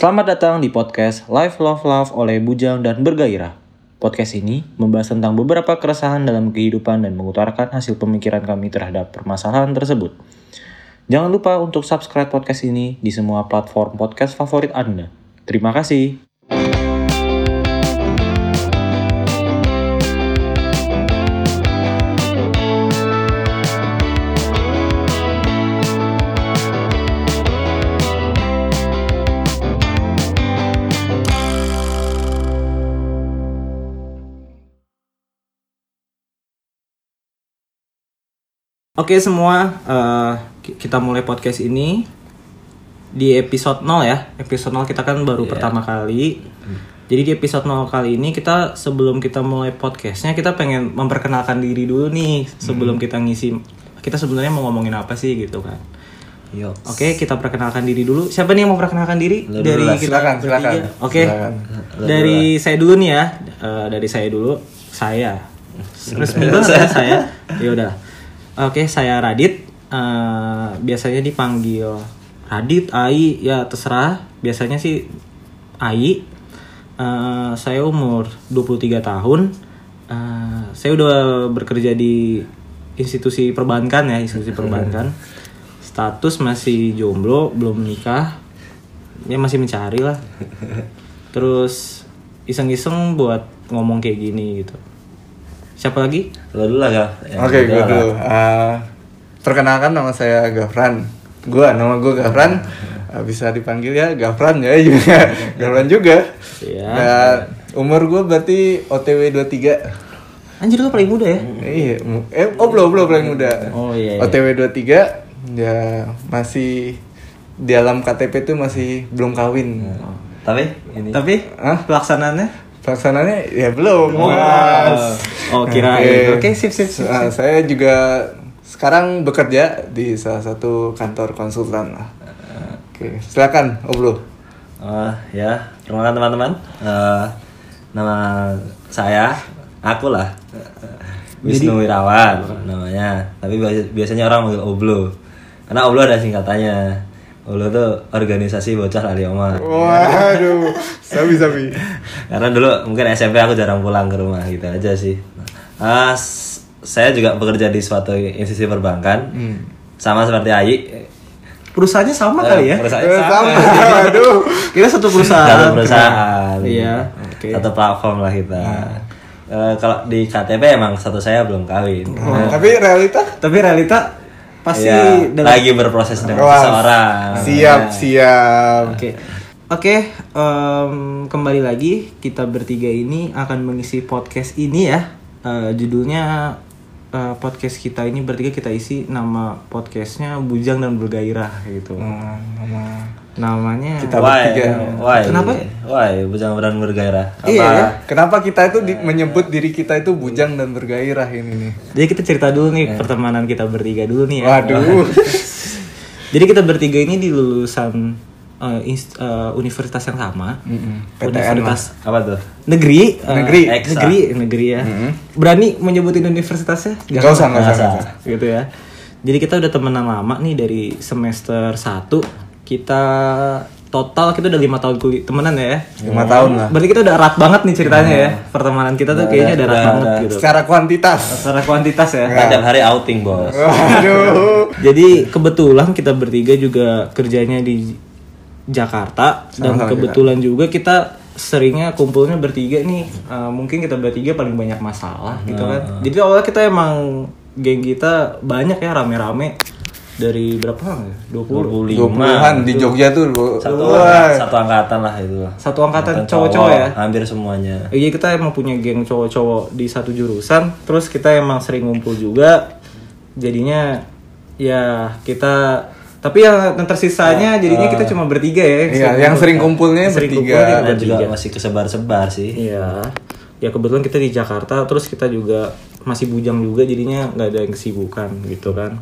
Selamat datang di podcast Life Love Love oleh Bujang dan Bergairah. Podcast ini membahas tentang beberapa keresahan dalam kehidupan dan mengutarakan hasil pemikiran kami terhadap permasalahan tersebut. Jangan lupa untuk subscribe podcast ini di semua platform podcast favorit Anda. Terima kasih. Oke semua, eh, ki- kita mulai podcast ini di episode 0 ya. Episode 0 kita kan baru pertama kali. Jadi di episode 0 kali ini kita sebelum kita mulai podcastnya kita pengen memperkenalkan diri dulu nih sebelum kita ngisi. Kita sebenarnya mau ngomongin apa sih gitu kan? Yuk. Oke kita perkenalkan diri dulu. Siapa nih yang mau perkenalkan diri Lu dari dulu lah, kita silakan, silakan. Oke. Silakan. Dari saya dulu nih ya. Eh, dari saya dulu. Saya. Resmi banget ya saya. Ya udah. Oke, saya Radit. Eh, biasanya dipanggil Radit, Ai, ya terserah. Biasanya sih Ai. Eh, saya umur 23 tahun. Eh, saya udah bekerja di institusi perbankan ya, institusi perbankan. Status masih jomblo, belum nikah. Ya masih mencari lah. Terus iseng-iseng buat ngomong kayak gini gitu. Siapa lagi? Lo dulu lah, Gaf. Yang Oke, gue dulu. Ah, perkenalkan nama saya Gafran. Gua nama gue Gafran. Ah, bisa dipanggil ya Gafran ya juga. Gafran juga. Iya. Dan umur gue berarti OTW 23. Anjir lu paling muda ya? Iya, eh oh belum belum paling muda. Oh, iya, iya. OTW 23 ya masih di dalam KTP tuh masih belum kawin. Tapi ini Tapi Hah? pelaksanaannya? Pelaksananya ya belum. Oh, Mas. oh kirain. Oke, sip, sip, sip. Nah, saya juga sekarang bekerja di salah satu kantor konsultan lah. Oke, silakan Oblo. Oh, ya, perkenalkan teman-teman. Eh, nama saya, aku lah. Wisnu Wirawan namanya. Tapi biasa- biasanya orang manggil Oblo. Karena Oblo ada singkatannya. Oblo tuh organisasi bocah lali oma. Waduh, sabi sabi. Karena dulu mungkin SMP aku jarang pulang ke rumah gitu aja sih. S- saya juga bekerja di suatu institusi perbankan. Sama seperti Ayi. Perusahaannya sama kali ya? Eh, perusahaan Eh, sama. sama. Aduh. Kira satu perusahaan. Satu perusahaan. Iya, oke. Satu platform lah kita. Eh, kalau di KTP emang satu saya belum kawin. Tapi realita Tapi realita pasti Iya, dalam- lagi berproses dengan Wah, seseorang. Siap, siap. Oke. Oke, em, kembali lagi kita bertiga ini akan mengisi podcast ini ya. Eh, judulnya eh, podcast kita ini bertiga kita isi nama podcastnya Bujang dan Bergairah gitu. Nah, nama Namanya Kita Why? bertiga. Why? Kenapa? Why? Bujang dan bergairah. Apa? Iya, ya. Kenapa kita itu di- menyebut diri kita itu bujang dan bergairah ini nih? Jadi kita cerita dulu nih pertemanan kita bertiga dulu nih ya. Waduh. Jadi kita bertiga ini di lulusan eh, inst- eh, universitas yang sama. PTN Universitas Apa tuh? negeri, eh, Negeri. Eksa. negeri, negeri ya. Berani menyebutin universitasnya? Gak usah, gak usah, gak usah. Gitu ya. Jadi kita udah temenan lama nih dari semester 1 Kita total kita udah lima tahun kuliah temenan ya. Lima tahun lah. Berarti kita udah erat banget nih ceritanya ya. Pertemanan kita tuh kayaknya udah erat udah- banget udah. gitu. Secara kuantitas. Secara kuantitas ya. Kita tiap hari outing, Bos. Waduh. Jadi kebetulan kita bertiga juga kerjanya di Jakarta dan Sama-sama kebetulan juga kita seringnya kumpulnya bertiga nih. Eh, mungkin kita bertiga paling banyak masalah gitu kan. Jadi awalnya kita emang geng kita banyak ya rame-rame dari berapa orang ya? 20. 20-an di Jogja tuh. Satu, Wah. satu angkatan lah itu. Satu angkatan Angkatan cowok-cowok ya. Hampir semuanya. Iya kita emang punya geng cowok-cowok di satu jurusan, terus kita emang sering ngumpul juga. Jadinya ya kita tapi yang yang tersisanya jadinya kita cuma bertiga ya. Iya, yang sering kumpulnya sering bertiga. kumpulnya Dan juga bertiga. masih kesebar-sebar sih. Iya. Ya kebetulan kita di Jakarta, terus kita juga masih bujang juga, jadinya nggak ada yang kesibukan gitu kan.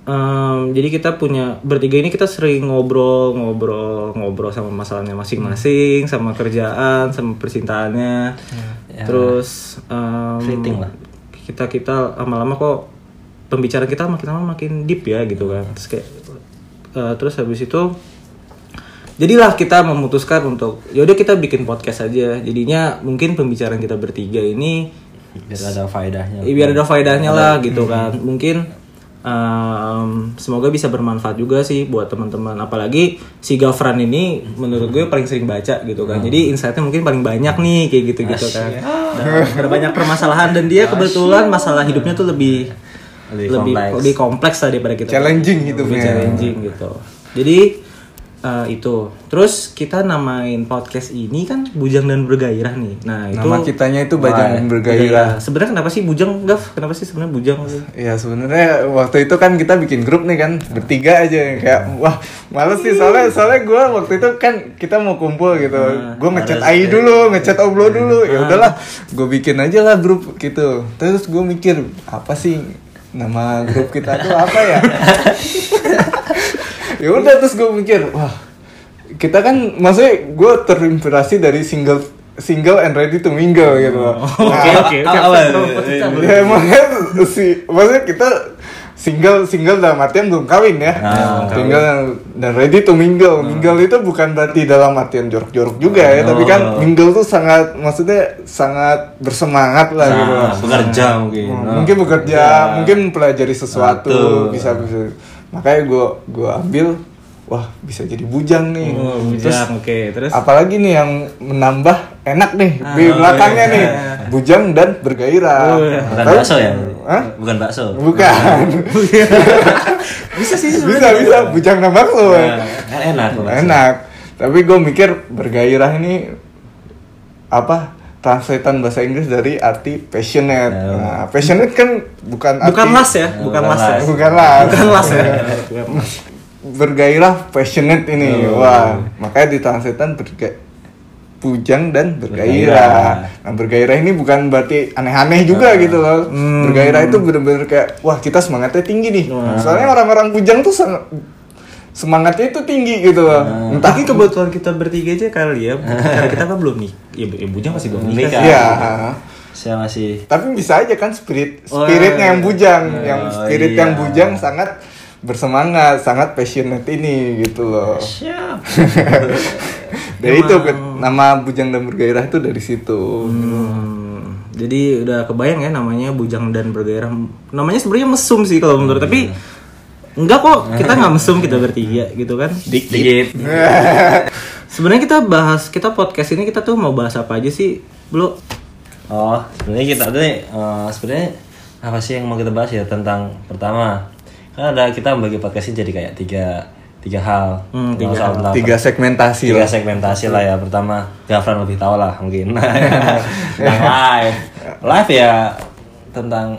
Em, jadi kita punya bertiga ini kita sering ngobrol, ngobrol, ngobrol sama masalahnya masing-masing, sama kerjaan, sama percintaannya. Terus em, Fleeting lah. Kita kita lama-lama kok pembicaraan kita makin lama makin deep ya gitu kan. Terus kayak eh, terus habis itu jadilah kita memutuskan untuk yaudah kita bikin podcast aja jadinya mungkin pembicaraan kita bertiga ini biar ada faedahnya Ya, biar ada faedahnya lah gitu kan mungkin em, semoga bisa bermanfaat juga sih buat teman-teman. Apalagi si Gafran ini menurut gue paling sering baca gitu kan. Jadi insightnya mungkin paling banyak nih kayak gitu gitu kan. Dan ada banyak permasalahan. Dan dia kebetulan masalah hidupnya tuh lebih Lebih lebih kompleks. lebih kompleks lah daripada kita. Challenging Lebih hidupnya. challenging gitu. Jadi eh, itu. Terus kita namain podcast ini kan bujang dan bergairah nih. Nah itu Nama kitanya itu Bajang Wah, Bergairah. Sebenarnya kenapa sih bujang, Gaf? Kenapa sih sebenarnya bujang? Ya sebenarnya waktu itu kan kita bikin grup nih kan bertiga aja. Kayak wah males sih. Soalnya soalnya gue waktu itu kan kita mau kumpul gitu. Gue ngechat Ai dulu ngechat Oblo dulu. Ya udahlah gue bikin aja lah grup gitu. Terus gue mikir apa sih nama grup kita tuh apa ya ya udah terus gue mikir wah kita kan maksudnya gue terinspirasi dari single single and ready to mingle gitu. Loh. Oke, Nah, oke, oke. ya emangnya si maksudnya kita single single dalam artian belum kawin ya. Ah, single dan- dan ready to mingle. Mingle itu bukan berarti dalam artian jorok-jorok juga ya tapi kan mingle tuh sangat maksudnya sangat bersemangat lah gitu. nah, bekerja mungkin. Nah. mungkin bekerja mungkin mempelajari sesuatu Betul. bisa bisa makanya gue gua ambil wah bisa jadi bujang nih Oh, Terus bujang, oke. Terus apalagi nih yang menambah enak nih Ah, di belakangnya iya. nih bujang dan bergairah Oh, iya. bukan Tahu? bakso ya Hah? bukan bakso bukan bisa sih bisa bisa bujang dan bakso ya. Nah, kan enak bakso. enak tapi gue mikir bergairah ini apa translatean bahasa Inggris dari arti passionate Oh. nah, passionate kan bukan bukan arti- las ya, bukan Bukan las ya. las. bukan las Bukan las ya. Bukan bergairah passionate ini Oh. wah makanya ditranslatekan berga pujang dan bergairah. Bergairah. Nah bergairah ini bukan berarti aneh-aneh juga gitu loh. Bergairah itu bener-bener kayak wah kita semangatnya tinggi nih. Soalnya orang-orang pujang tuh sangat semangatnya itu tinggi gitu loh. Entah Tapi kebetulan kita bertiga aja kali ya. Karena kita kan belum nih. Ya, ya bujang masih belum nikah. Nikah. Iya. saya masih Tapi bisa aja kan spirit Oh, spiritnya yang bujang, Oh, yang spirit iya. yang bujang sangat bersemangat, sangat passionate ini gitu loh. siap Dari itu ke- nama bujang dan bergairah itu dari situ. Hmm, jadi udah kebayang ya namanya bujang dan bergairah. Namanya sebenarnya mesum sih kalau menurut tapi enggak kok kita nggak mesum kita bertiga gitu kan. dikit. Sebenarnya kita bahas kita podcast ini kita tuh mau bahas apa aja sih, Bro? Oh, sebenarnya kita tuh eh, sebenarnya apa sih yang mau kita bahas ya? Tentang pertama kan ada kita membagi podcast ini jadi kayak tiga tiga hal. Hmm, tiga soal tentang- Tiga segmentasi tiga lah. segmentasi lah ya. Pertama Gafran lebih tahu lah mungkin. Tentang live. Live ya tentang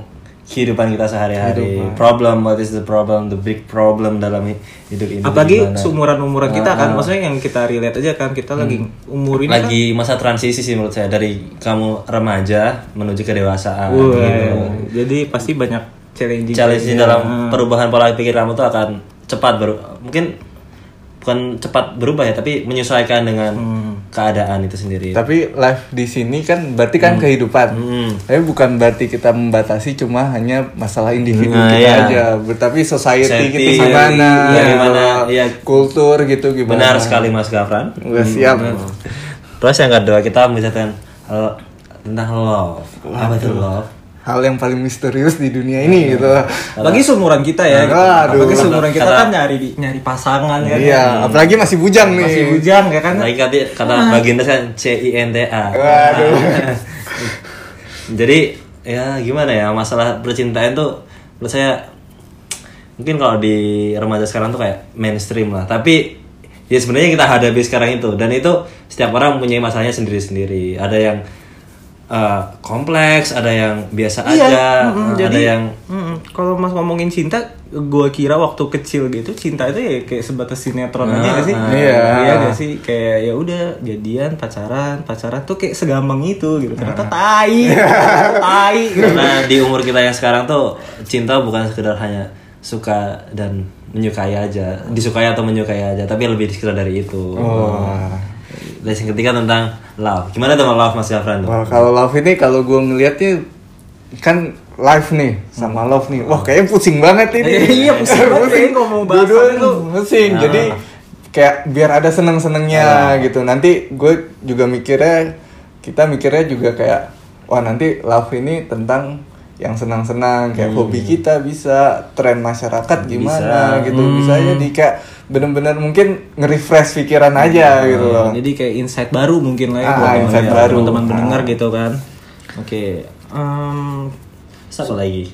kehidupan kita sehari-hari problem what is the problem the big problem dalam hi- hidup ini Apalagi seumuran umuran kita kan, maksudnya yang kita relate aja kan kita lagi umur ini kan. lagi masa transisi sih menurut saya dari kamu remaja menuju kedewasaan Wah, gitu. jadi pasti banyak challenging. challenge di Iya. dalam perubahan pola pikir kamu tuh akan cepat baru mungkin bukan cepat berubah ya tapi menyesuaikan dengan Hmm. Keadaan itu sendiri Tapi live di sini kan berarti kan kehidupan. Hmm. Tapi bukan berarti kita membatasi cuma hanya masalah individu Nah, kita iya. aja. Tapi society, Society, gitu gimana, iya, gimana, iya. kultur gitu gimana. benar sekali mas Gafran Udah siap. terus yang kedua kita membicarakan hal tentang love apa itu love Hal yang paling misterius di dunia ini gitu. Lagi seumuran kita ya. gitu. Aduh. Apalagi seumuran kita kan nyari nyari pasangan kan. Iya, apalagi masih bujang nih. Masih bujang ya kan. lagi kata, kata baginda kan C I N T A Waduh. jadi ya gimana ya masalah percintaan tuh menurut saya mungkin kalau di remaja sekarang tuh kayak mainstream lah tapi ya sebenarnya kita hadapi sekarang itu dan itu setiap orang punya masalahnya sendiri-sendiri ada yang eh, kompleks ada yang biasa Iya, aja mm-mm, ada jadi yang mm-mm, kalau mas ngomongin cinta, gua kira waktu kecil gitu cinta itu ya kayak sebatas sinetron aja gak sih? Iya. Iya gak sih? Kayak ya udah jadian pacaran, pacaran tuh kayak segampang itu gitu. Ternyata tai, tai. Gitu. karena di umur kita yang sekarang tuh cinta bukan sekedar hanya suka dan menyukai aja disukai atau menyukai aja tapi lebih sekedar dari itu Wah. Dan yang ketiga tentang love gimana tentang love mas Gafran tuh Wah, kalau love ini kalau gue ngelihatnya kan live nih sama love nih. Wah, kayaknya pusing banget ini. Iya, pusing banget kayaknya ngomong Dua-duanya itu. Pusing. Jadi kayak biar ada seneng-senengnya gitu nanti gue juga mikirnya kita mikirnya juga kayak wah nanti love ini tentang yang senang-senang kayak hobi kita bisa tren masyarakat gimana Bisa. gitu bisa jadi kayak bener-bener mungkin nge-refresh pikiran aja gitu loh Jadi kayak insight baru mungkin lah ya Ah, buat insight teman- baru. teman-teman pendengar Ah. gitu kan. Oke. em, Satu lagi.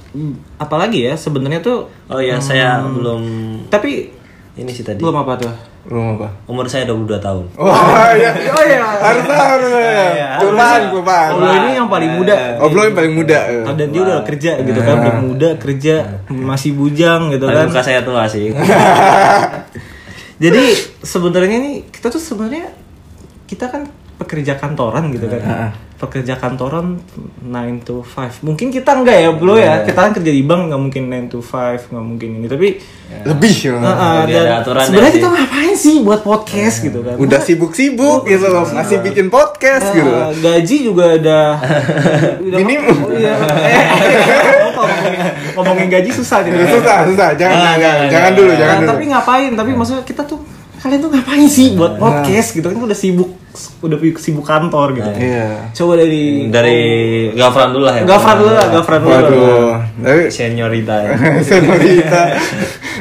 apalagi ya sebenarnya tuh Oh ya, saya belum tapi ini sih tadi. belum apa tuh? belum apa Umur saya 22 tahun. wah ya Oh iya. harus Iya. kelupaan kelupaan Oblo ini yang paling muda. Oblo yang paling muda Oh, dan dia udah kerja gitu kan, udah muda kerja, masih bujang gitu kan. muka saya tua sih. Jadi sebenarnya nih kita tuh sebenarnya kita kan pekerja kantoran gitu kan. Pekerja kantoran 9 to 5. Mungkin kita enggak ya, Bro ya. Kita kan kerja di bank nggak mungkin 9 to 5, nggak mungkin ini. Tapi lebih ya. uh, uh, dan ada aturannya sebenarnya kita ngapain sih buat podcast gitu kan? udah sibuk-sibuk gitu loh masih bikin podcast gitu Uh, gaji juga ada udah Minimum. Oh, iya. Ngomongin, ngomongin gaji susah nih. susah susah jangan Ah, jangan, jangan, jangan dulu Nah, jangan dulu tapi ngapain? Tapi maksudnya kita tuh kalian tuh ngapain sih buat podcast gitu kan udah sibuk udah sibuk kantor gitu. iya Coba dari Dari Gafran dulu lah ya. Gafran dulu lah, Gafran dulu. waduh tapi Seniorita ya. Seniorita.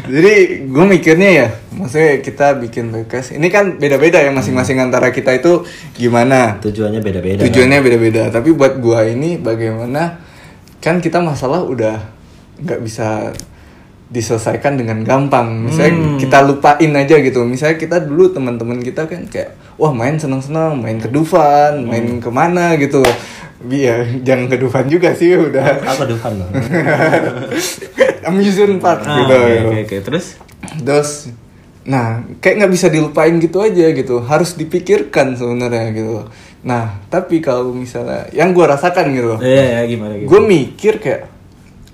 Jadi gue mikirnya ya, maksudnya kita bikin podcast. Ini kan beda-beda ya masing-masing antara kita itu gimana. Tujuannya beda-beda. Tujuannya beda-beda. Tapi buat gua ini bagaimana? Kan kita masalah udah nggak bisa diselesaikan dengan gampang. Misalnya kita lupain aja gitu. Misalnya kita dulu teman-teman kita kan kayak wah main seneng-seneng, main ke Dufan, main ke mana gitu. Iya, jangan ke Dufan juga sih udah Apa Dufan loh? amusement park Ah, gitu. oke, oke, oke. Terus Terus, nah kayak nggak bisa dilupain gitu aja gitu, harus dipikirkan sebenarnya gitu. Nah, tapi kalau misalnya yang gue rasakan gitu, Iya, ya, gimana gitu. gue mikir kayak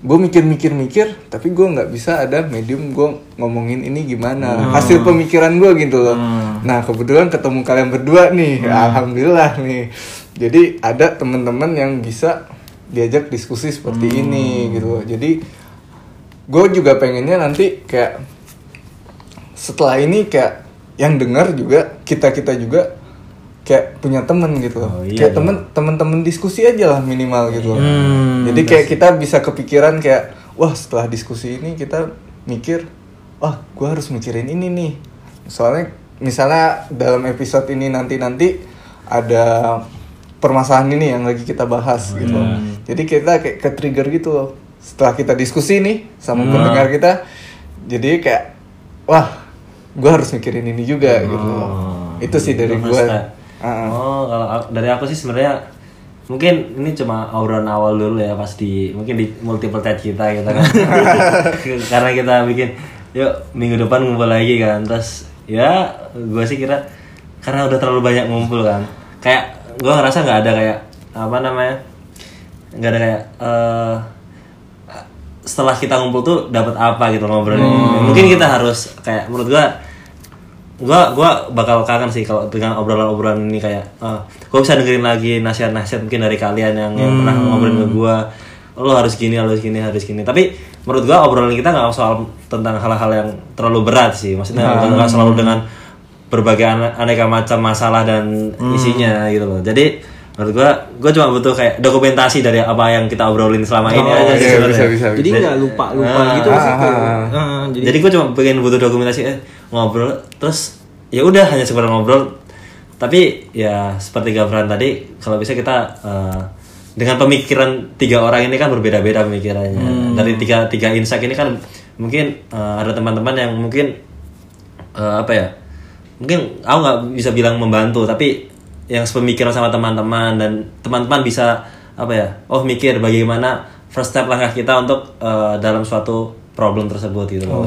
gue mikir-mikir-mikir, tapi gue nggak bisa ada medium gue ngomongin ini gimana, hasil pemikiran gue gitu loh. Nah, kebetulan ketemu kalian berdua nih, alhamdulillah nih. Jadi ada teman-teman yang bisa diajak diskusi seperti ini gitu. loh. Jadi gue juga pengennya nanti kayak setelah ini kayak yang dengar juga kita kita juga kayak punya temen gitu loh. Oh, iya, kayak iya. temen temen-temen diskusi aja lah minimal gitu loh. Hmm, jadi kayak kita bisa kepikiran kayak wah setelah diskusi ini kita mikir wah gue harus mikirin ini nih soalnya misalnya dalam episode ini nanti nanti ada permasalahan ini yang lagi kita bahas gitu loh. jadi kita kayak ke trigger gitu loh setelah kita diskusi nih sama pendengar kita jadi kayak wah gue harus mikirin ini juga gitu loh itu sih dari Itu gue step. Oh, kalau dari aku sih sebenarnya mungkin ini cuma obrolan awal dulu ya pas di mungkin di multiple chat kita gitu kan. Karena kita bikin yuk minggu depan ngumpul lagi kan. Terus ya gue sih kira karena udah terlalu banyak ngumpul kan. Kayak gue ngerasa nggak ada kayak apa namanya? nggak ada kayak eh setelah kita ngumpul tuh dapat apa gitu ngobrolnya. Mungkin kita harus kayak menurut gua gua gua bakal kangen sih kalau dengan obrolan-obrolan ini kayak eh gua bisa dengerin lagi nasihat-nasihat mungkin dari kalian yang, yang pernah ngobrolin ke gua. Lo harus gini harus gini harus gini. Tapi menurut gua obrolan kita nggak soal tentang hal-hal yang terlalu berat sih. Maksudnya nggak selalu dengan berbagai ane- aneka macam masalah dan isinya gitu loh. Jadi menurut gua gua cuma butuh kayak dokumentasi dari apa yang kita obrolin selama ini Oh, aja sih iya, sebenarnya. bisa, bisa, Jadi nggak lupa lupa Ah, gitu sih. ah, kayak. ah, Ah, jadi, jadi gue cuma pengen butuh dokumentasi eh, ngobrol terus ya udah hanya sekedar ngobrol. Tapi ya seperti Gafran tadi kalau bisa kita eh, dengan pemikiran tiga orang ini kan berbeda-beda pemikirannya. Dari tiga tiga insight ini kan mungkin eh, ada teman-teman yang mungkin eh, apa ya mungkin aku nggak bisa bilang membantu tapi yang sepemikiran sama teman-teman dan teman-teman bisa apa ya oh mikir bagaimana first step langkah kita untuk eh, dalam suatu problem tersebut gitu loh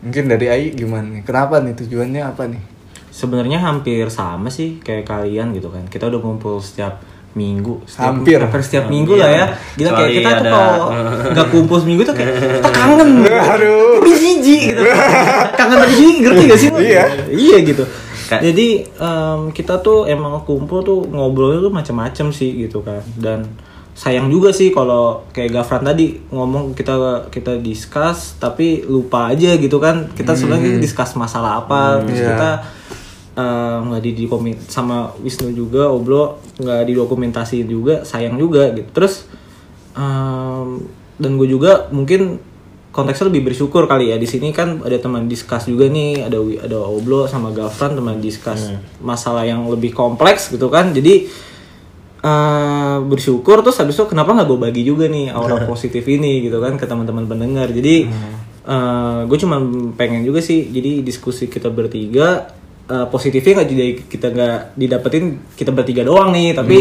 mungkin dari Ai gimana nih kenapa nih tujuannya apa nih sebenarnya hampir sama sih kayak kalian gitu kan. Kita udah ngumpul setiap minggu, setiap, Hampir. hampir setiap minggu lah ya. Gila kayak kita tuh kalau nggak kumpul seminggu tuh kayak kita kangen. Aduh. Tapi jijik gitu. kangen tapi jijik ngerti gak sih? Iya. Iya gitu. Jadi em, kita tuh emang kumpul tuh ngobrolnya tuh macam-macam sih gitu kan. Dan sayang juga sih kalau kayak Gafran tadi ngomong kita kita discuss tapi lupa aja gitu kan. Kita sebenarnya discuss masalah apa terus iya. kita eh, nggak di dokumen sama Wisnu juga Oblo nggak didokumentasi juga sayang juga gitu. Terus em, dan gue juga mungkin konteksnya lebih bersyukur kali ya. Di sini kan ada teman discuss juga nih ada ada Oblo sama Gafran teman discuss masalah yang lebih kompleks gitu kan. Jadi eh, bersyukur terus habis itu kenapa nggak gue bagi juga nih aura positif ini gitu kan ke teman-teman pendengar. Jadi gue cuma pengen juga sih jadi diskusi kita bertiga eh, positifnya nggak jadi kita nggak didapetin kita bertiga doang nih tapi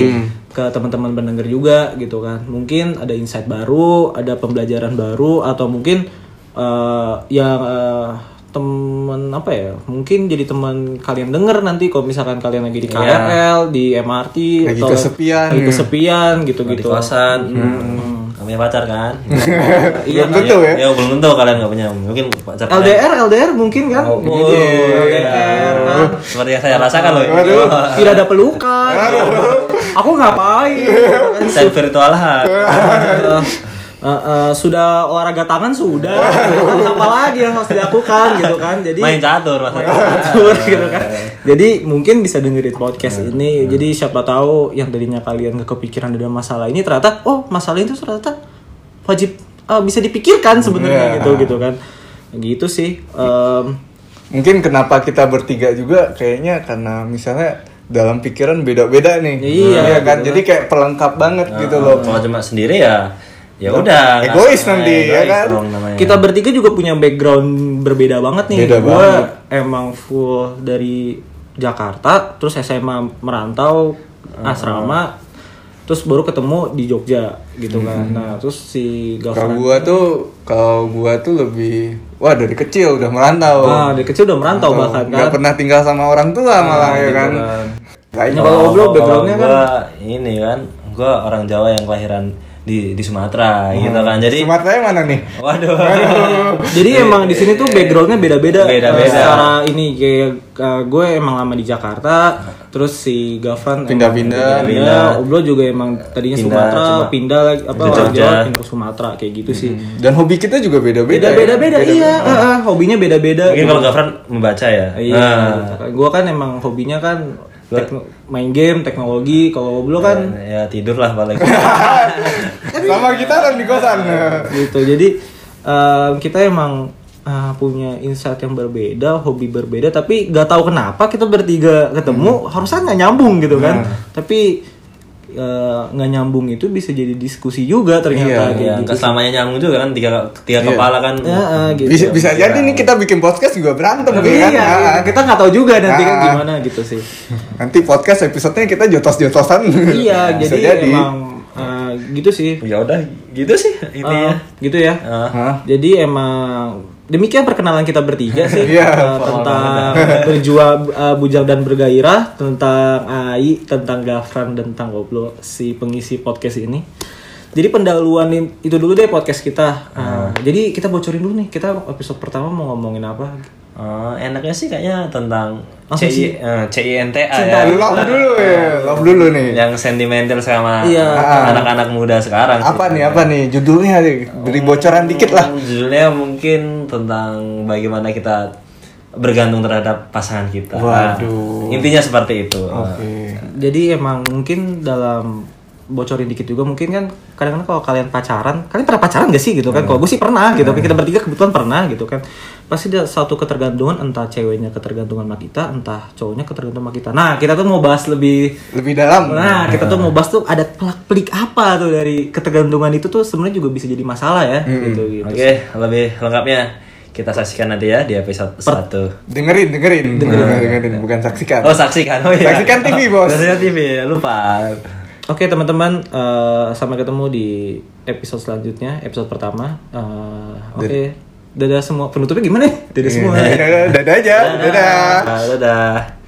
ke teman-teman pendengar juga gitu kan. Mungkin ada insight baru ada pembelajaran baru atau mungkin eh yang eh, temen apa ya mungkin jadi teman kalian denger nanti kalau misalkan kalian lagi di KRL di MRT Lagi atau kesepian, lagi kesepian gitu di gitu kosan Kamu punya pacar kan? Iya Belum tentu ya. ya belum tentu kalian nggak punya mungkin pacar kalian. LDR LDR mungkin kan? Oh, iya. LDR kan. seperti yang saya rasakan loh. Tidak ada pelukan. Aku ngapain? Saya virtualan Eh, eh, eh, sudah olahraga tangan sudah apa lagi yang harus dilakukan gitu kan jadi main catur maksudnya Betul, gitu kan. Jadi mungkin bisa dengerin podcast ini. Jadi siapa tahu yang tadinya kalian gak kepikiran ada masalah ini ternyata oh masalah itu ternyata wajib eh, bisa dipikirkan sebenarnya Iya. gitu gitu kan. Gitu sih. Em, Mungkin kenapa kita bertiga juga kayaknya karena misalnya dalam pikiran beda-beda nih. Iya, kan. Jadi kayak pelengkap banget gitu loh. kalau cuma sendiri ya ya udah Egois nggak- nanti, ya egois kan? dong namanya. kita bertiga juga punya background berbeda banget nih. Beda Gua banget. emang full dari Jakarta, terus SMA merantau asrama, terus baru ketemu di Jogja gitu kan. Nah, terus si Kalau Gafran gua tuh kalau gua tuh lebih wah dari kecil udah merantau. Ah, dari kecil udah merantau Oh, bahkan nggak kan. pernah tinggal sama orang tua malah ya gitu kan. kan. Kayaknya Kalau Oh, kalau backgroundnya kan gua ini kan gua orang Jawa yang kelahiran di di Sumatera gitu kan jadi Sumatera yang mana nih? waduh Jadi emang di sini tuh backgroundnya beda-beda. Beda-beda. Eh, Secara ini kayak eh, gue emang lama di Jakarta, terus si emang Pindah-pindah. pindah. Oblo juga emang tadinya Pindah, Sumatera, cuma pindah lagi apa orang Jogja. Jawa pindah ke Sumatera kayak gitu sih. Dan hobi kita juga beda-beda. ya. Beda-beda beda iya, eh, eh, hobinya beda-beda. mungkin kalau Gafran membaca ya Iya, Nah, gue kan emang hobinya kan tekno- main game, teknologi. Kalau Oblo kan. Ya tidur lah paling. Sama kita kan di kosan. gitu jadi em, kita emang uh, punya insight yang berbeda hobi berbeda tapi nggak tahu kenapa kita bertiga ketemu harusnya nggak nyambung gitu kan. Tapi eh, nggak nyambung itu bisa jadi diskusi juga ternyata Iya, kayak ya gitu nggak selamanya nyambung juga kan tiga tiga kepala kan Ya, eh, gitu. Bisa, bisa jadi nih kita bikin podcast juga berantem ya kan. iya, kita nggak tahu juga nanti kan Ah. gimana gitu sih. Nanti podcast episodenya kita jotos-jotosan. iya, Bisa jadi, emang eh, gitu sih. ya udah gitu sih intinya Eh, gitu ya. Hah? Jadi emang demikian perkenalan kita bertiga sih Iya, eh, tentang berjuang eh, bujang dan bergairah, tentang AI, tentang Gafran dan tentang Goblo si pengisi podcast ini. Jadi pendahuluan itu dulu deh podcast kita. Eh, Jadi kita bocorin dulu nih, kita episode pertama mau ngomongin apa? Oh, enaknya sih kayaknya tentang Langsung CI, eh, CINTA Cinta. ya. Love dulu ya, love dulu nih. Yang sentimental sama Iya. anak-anak muda sekarang. sih. Apa nih, apa nih judulnya? Beri bocoran dikit lah. Hmm, Judulnya mungkin tentang bagaimana kita bergantung terhadap pasangan kita. Waduh. Intinya seperti itu. Oke. Jadi emang mungkin dalam bocorin dikit juga mungkin kan kadang-kadang kalau kalian pacaran kalian pernah pacaran gak sih gitu kan kalau gue sih pernah gitu kan kita bertiga kebetulan pernah gitu kan pasti ada satu ketergantungan entah ceweknya ketergantungan sama kita entah cowoknya ketergantungan sama kita nah kita tuh mau bahas lebih Lebih dalam. nah kita tuh mau bahas tuh ada pelak-pelik apa tuh dari ketergantungan itu tuh sebenarnya juga bisa jadi masalah ya gitu gitu Oke, lebih lengkapnya kita saksikan nanti ya di episode 1. Dengerin, dengerin, dengerin, dengerin, bukan saksikan. Oh, saksikan. Oh iya. Saksikan TV, Bos. Saksikan TV, lupa. Oke teman-teman, eh, sampai ketemu di episode selanjutnya, episode pertama. Eh, Oke, dadah semua. Penutupnya gimana? Dadah semua. Dadah, dadah aja, dadah. Dadah.